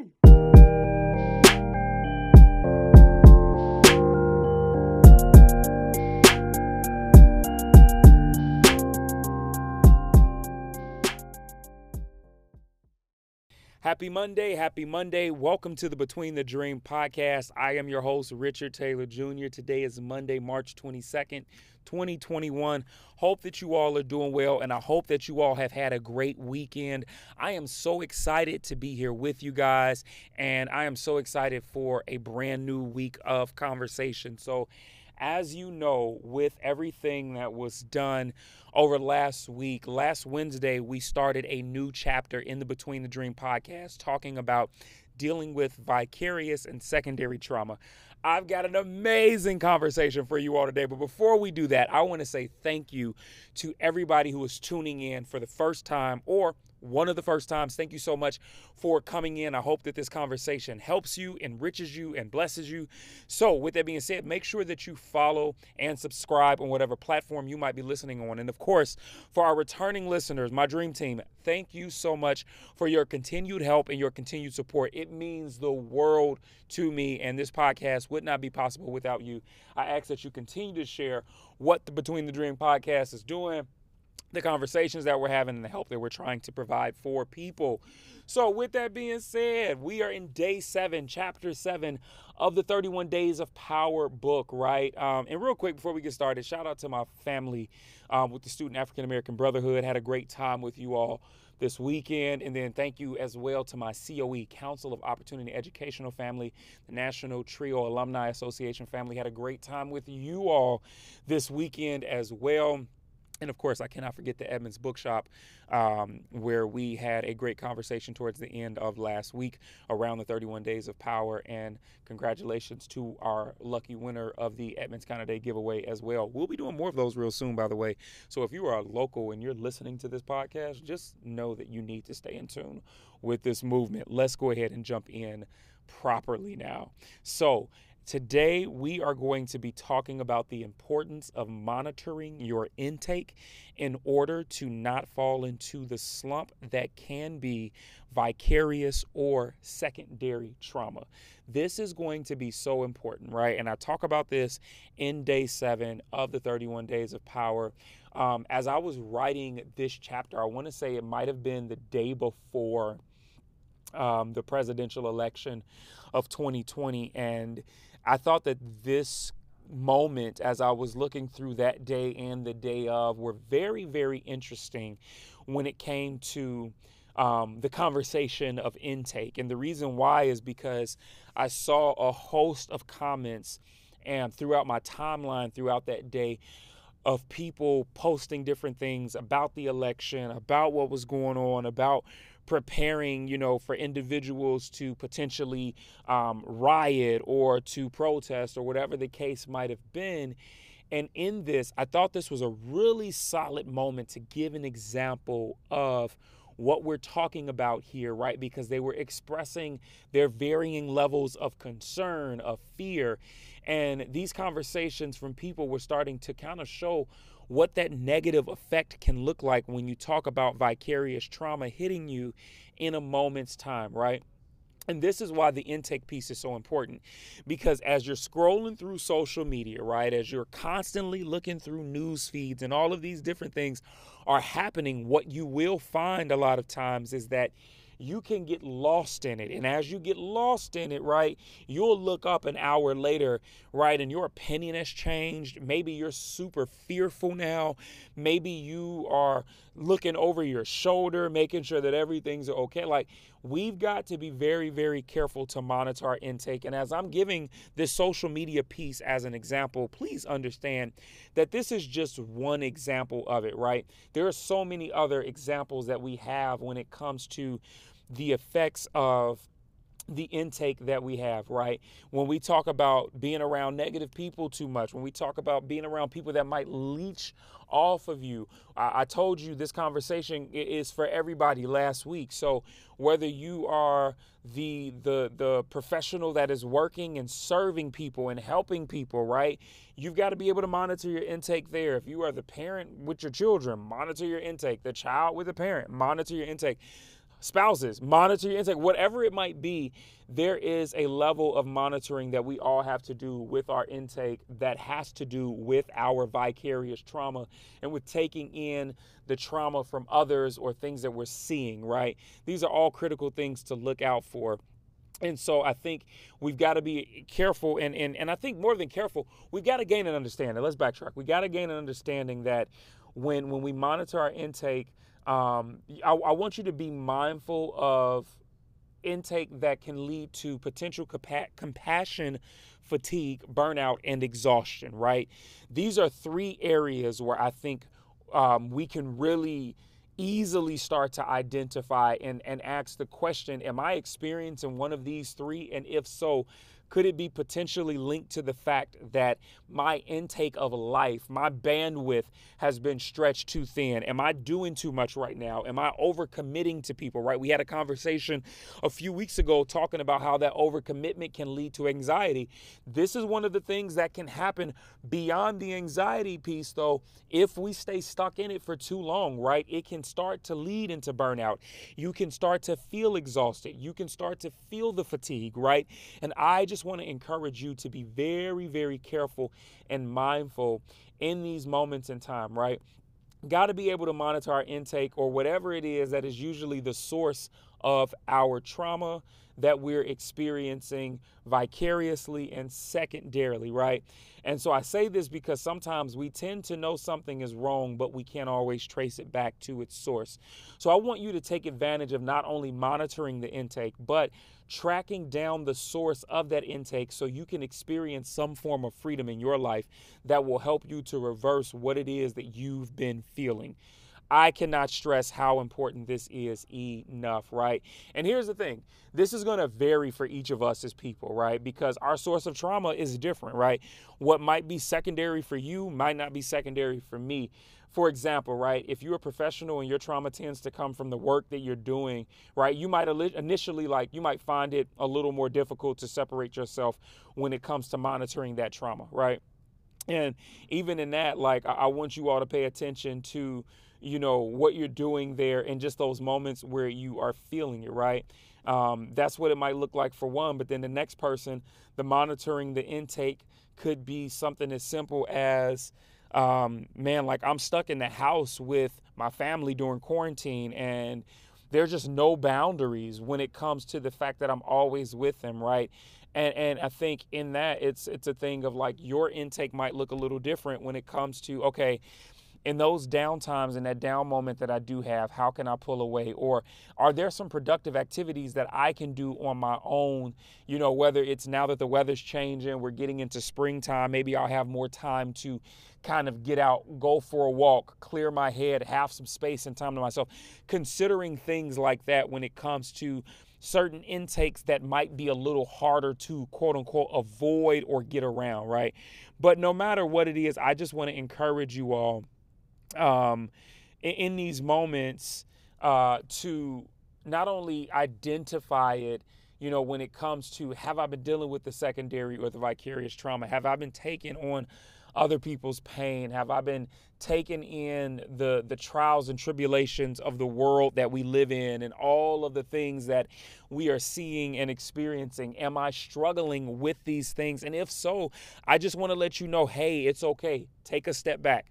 soon. Happy Monday. Happy Monday. Welcome to the Between the Dream podcast. I am your host, Richard Taylor Jr. Today is Monday, March 22nd, 2021. Hope that you all are doing well, and I hope that you all have had a great weekend. I am so excited to be here with you guys, and I am so excited for a brand new week of conversation. So, as you know, with everything that was done over last week, last Wednesday, we started a new chapter in the Between the Dream podcast talking about dealing with vicarious and secondary trauma. I've got an amazing conversation for you all today. But before we do that, I want to say thank you to everybody who is tuning in for the first time or one of the first times. Thank you so much for coming in. I hope that this conversation helps you, enriches you, and blesses you. So, with that being said, make sure that you follow and subscribe on whatever platform you might be listening on. And of course, for our returning listeners, my dream team, thank you so much for your continued help and your continued support. It means the world to me, and this podcast would not be possible without you. I ask that you continue to share what the Between the Dream podcast is doing the conversations that we're having and the help that we're trying to provide for people. So, with that being said, we are in day seven, chapter seven of the 31 Days of Power book, right? Um, and real quick before we get started, shout out to my family um, with the Student African American Brotherhood. Had a great time with you all this weekend. And then thank you as well to my COE, Council of Opportunity Educational Family, the National Trio Alumni Association family. Had a great time with you all this weekend as well. And of course, I cannot forget the Edmonds Bookshop, um, where we had a great conversation towards the end of last week around the 31 Days of Power. And congratulations to our lucky winner of the Edmonds Kind of Day giveaway as well. We'll be doing more of those real soon, by the way. So if you are a local and you're listening to this podcast, just know that you need to stay in tune with this movement. Let's go ahead and jump in properly now. So, Today, we are going to be talking about the importance of monitoring your intake in order to not fall into the slump that can be vicarious or secondary trauma. This is going to be so important, right? And I talk about this in day seven of the 31 Days of Power. Um, as I was writing this chapter, I want to say it might have been the day before um, the presidential election of 2020. And I thought that this moment as I was looking through that day and the day of were very, very interesting when it came to um, the conversation of intake. And the reason why is because I saw a host of comments and throughout my timeline throughout that day of people posting different things about the election, about what was going on, about preparing, you know, for individuals to potentially um, riot or to protest or whatever the case might have been. And in this, I thought this was a really solid moment to give an example of what we're talking about here, right? Because they were expressing their varying levels of concern, of fear. And these conversations from people were starting to kind of show what that negative effect can look like when you talk about vicarious trauma hitting you in a moment's time, right? And this is why the intake piece is so important because as you're scrolling through social media, right, as you're constantly looking through news feeds and all of these different things are happening, what you will find a lot of times is that you can get lost in it. And as you get lost in it, right, you'll look up an hour later, right, and your opinion has changed. Maybe you're super fearful now. Maybe you are looking over your shoulder, making sure that everything's okay. Like, we've got to be very, very careful to monitor our intake. And as I'm giving this social media piece as an example, please understand that this is just one example of it, right? There are so many other examples that we have when it comes to the effects of the intake that we have, right? When we talk about being around negative people too much, when we talk about being around people that might leech off of you, I, I told you this conversation is for everybody last week. So whether you are the the the professional that is working and serving people and helping people, right? You've got to be able to monitor your intake there. If you are the parent with your children, monitor your intake. The child with the parent, monitor your intake spouses, monitor your intake, whatever it might be. There is a level of monitoring that we all have to do with our intake that has to do with our vicarious trauma and with taking in the trauma from others or things that we're seeing, right? These are all critical things to look out for. And so I think we've got to be careful and, and, and I think more than careful, we've got to gain an understanding. Let's backtrack. We got to gain an understanding that when when we monitor our intake, um, I, I want you to be mindful of intake that can lead to potential compa- compassion fatigue, burnout, and exhaustion, right? These are three areas where I think um, we can really easily start to identify and, and ask the question Am I experiencing one of these three? And if so, could it be potentially linked to the fact that my intake of life, my bandwidth has been stretched too thin? Am I doing too much right now? Am I overcommitting to people, right? We had a conversation a few weeks ago talking about how that overcommitment can lead to anxiety. This is one of the things that can happen beyond the anxiety piece, though, if we stay stuck in it for too long, right? It can start to lead into burnout. You can start to feel exhausted. You can start to feel the fatigue, right? And I just just want to encourage you to be very, very careful and mindful in these moments in time, right? Got to be able to monitor our intake or whatever it is that is usually the source of our trauma that we're experiencing vicariously and secondarily, right? And so I say this because sometimes we tend to know something is wrong, but we can't always trace it back to its source. So I want you to take advantage of not only monitoring the intake, but tracking down the source of that intake so you can experience some form of freedom in your life that will help you to reverse what it is that you've been feeling. I cannot stress how important this is enough, right? And here's the thing this is going to vary for each of us as people, right? Because our source of trauma is different, right? What might be secondary for you might not be secondary for me. For example, right, if you're a professional and your trauma tends to come from the work that you're doing, right, you might initially like, you might find it a little more difficult to separate yourself when it comes to monitoring that trauma, right? And even in that, like, I want you all to pay attention to, you know, what you're doing there and just those moments where you are feeling it, right? Um, that's what it might look like for one. But then the next person, the monitoring the intake could be something as simple as, um, man, like I'm stuck in the house with my family during quarantine and there's just no boundaries when it comes to the fact that I'm always with them, right? And and I think in that it's it's a thing of like your intake might look a little different when it comes to okay, in those down times in that down moment that I do have, how can I pull away? Or are there some productive activities that I can do on my own? You know, whether it's now that the weather's changing, we're getting into springtime, maybe I'll have more time to kind of get out, go for a walk, clear my head, have some space and time to myself. Considering things like that when it comes to certain intakes that might be a little harder to quote unquote avoid or get around, right? But no matter what it is, I just want to encourage you all um, in, in, these moments uh, to not only identify it, you know, when it comes to have I been dealing with the secondary or the vicarious trauma? Have I been taking on other people's pain? Have I been taking in the the trials and tribulations of the world that we live in and all of the things that we are seeing and experiencing? Am I struggling with these things? And if so, I just want to let you know, hey, it's okay. Take a step back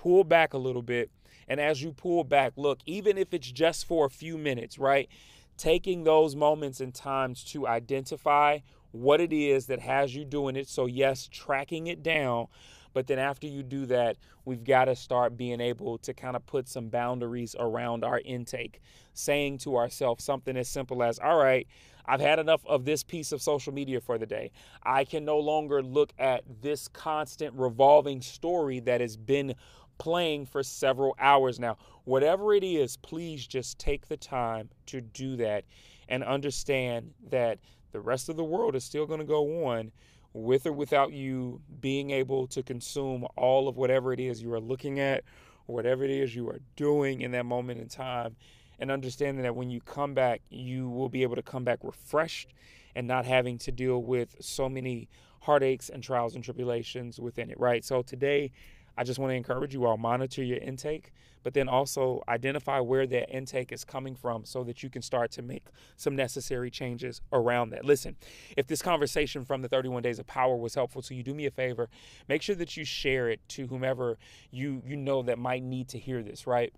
pull back a little bit. And as you pull back, look, even if it's just for a few minutes, right? Taking those moments and times to identify what it is that has you doing it. So, yes, tracking it down. But then after you do that, we've got to start being able to kind of put some boundaries around our intake, saying to ourselves something as simple as, all right, I've had enough of this piece of social media for the day. I can no longer look at this constant revolving story that has been playing for several hours now. Whatever it is, please just take the time to do that and understand that the rest of the world is still going to go on with or without you being able to consume all of whatever it is you are looking at or whatever it is you are doing in that moment in time and understanding that when you come back you will be able to come back refreshed and not having to deal with so many heartaches and trials and tribulations within it right so today I just want to encourage you all monitor your intake, but then also identify where that intake is coming from so that you can start to make some necessary changes around that. Listen, if this conversation from the 31 days of power was helpful to you, do me a favor, make sure that you share it to whomever you you know that might need to hear this, right?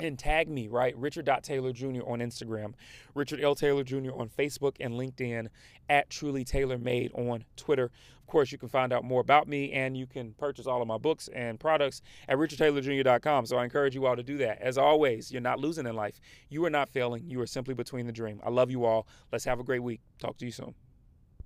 And tag me, right? Richard Taylor Jr. on Instagram, Richard L. Taylor Jr. on Facebook and LinkedIn, at Truly Tailor Made on Twitter. Of course, you can find out more about me and you can purchase all of my books and products at richardtaylorjr.com. So I encourage you all to do that. As always, you're not losing in life. You are not failing. You are simply between the dream. I love you all. Let's have a great week. Talk to you soon.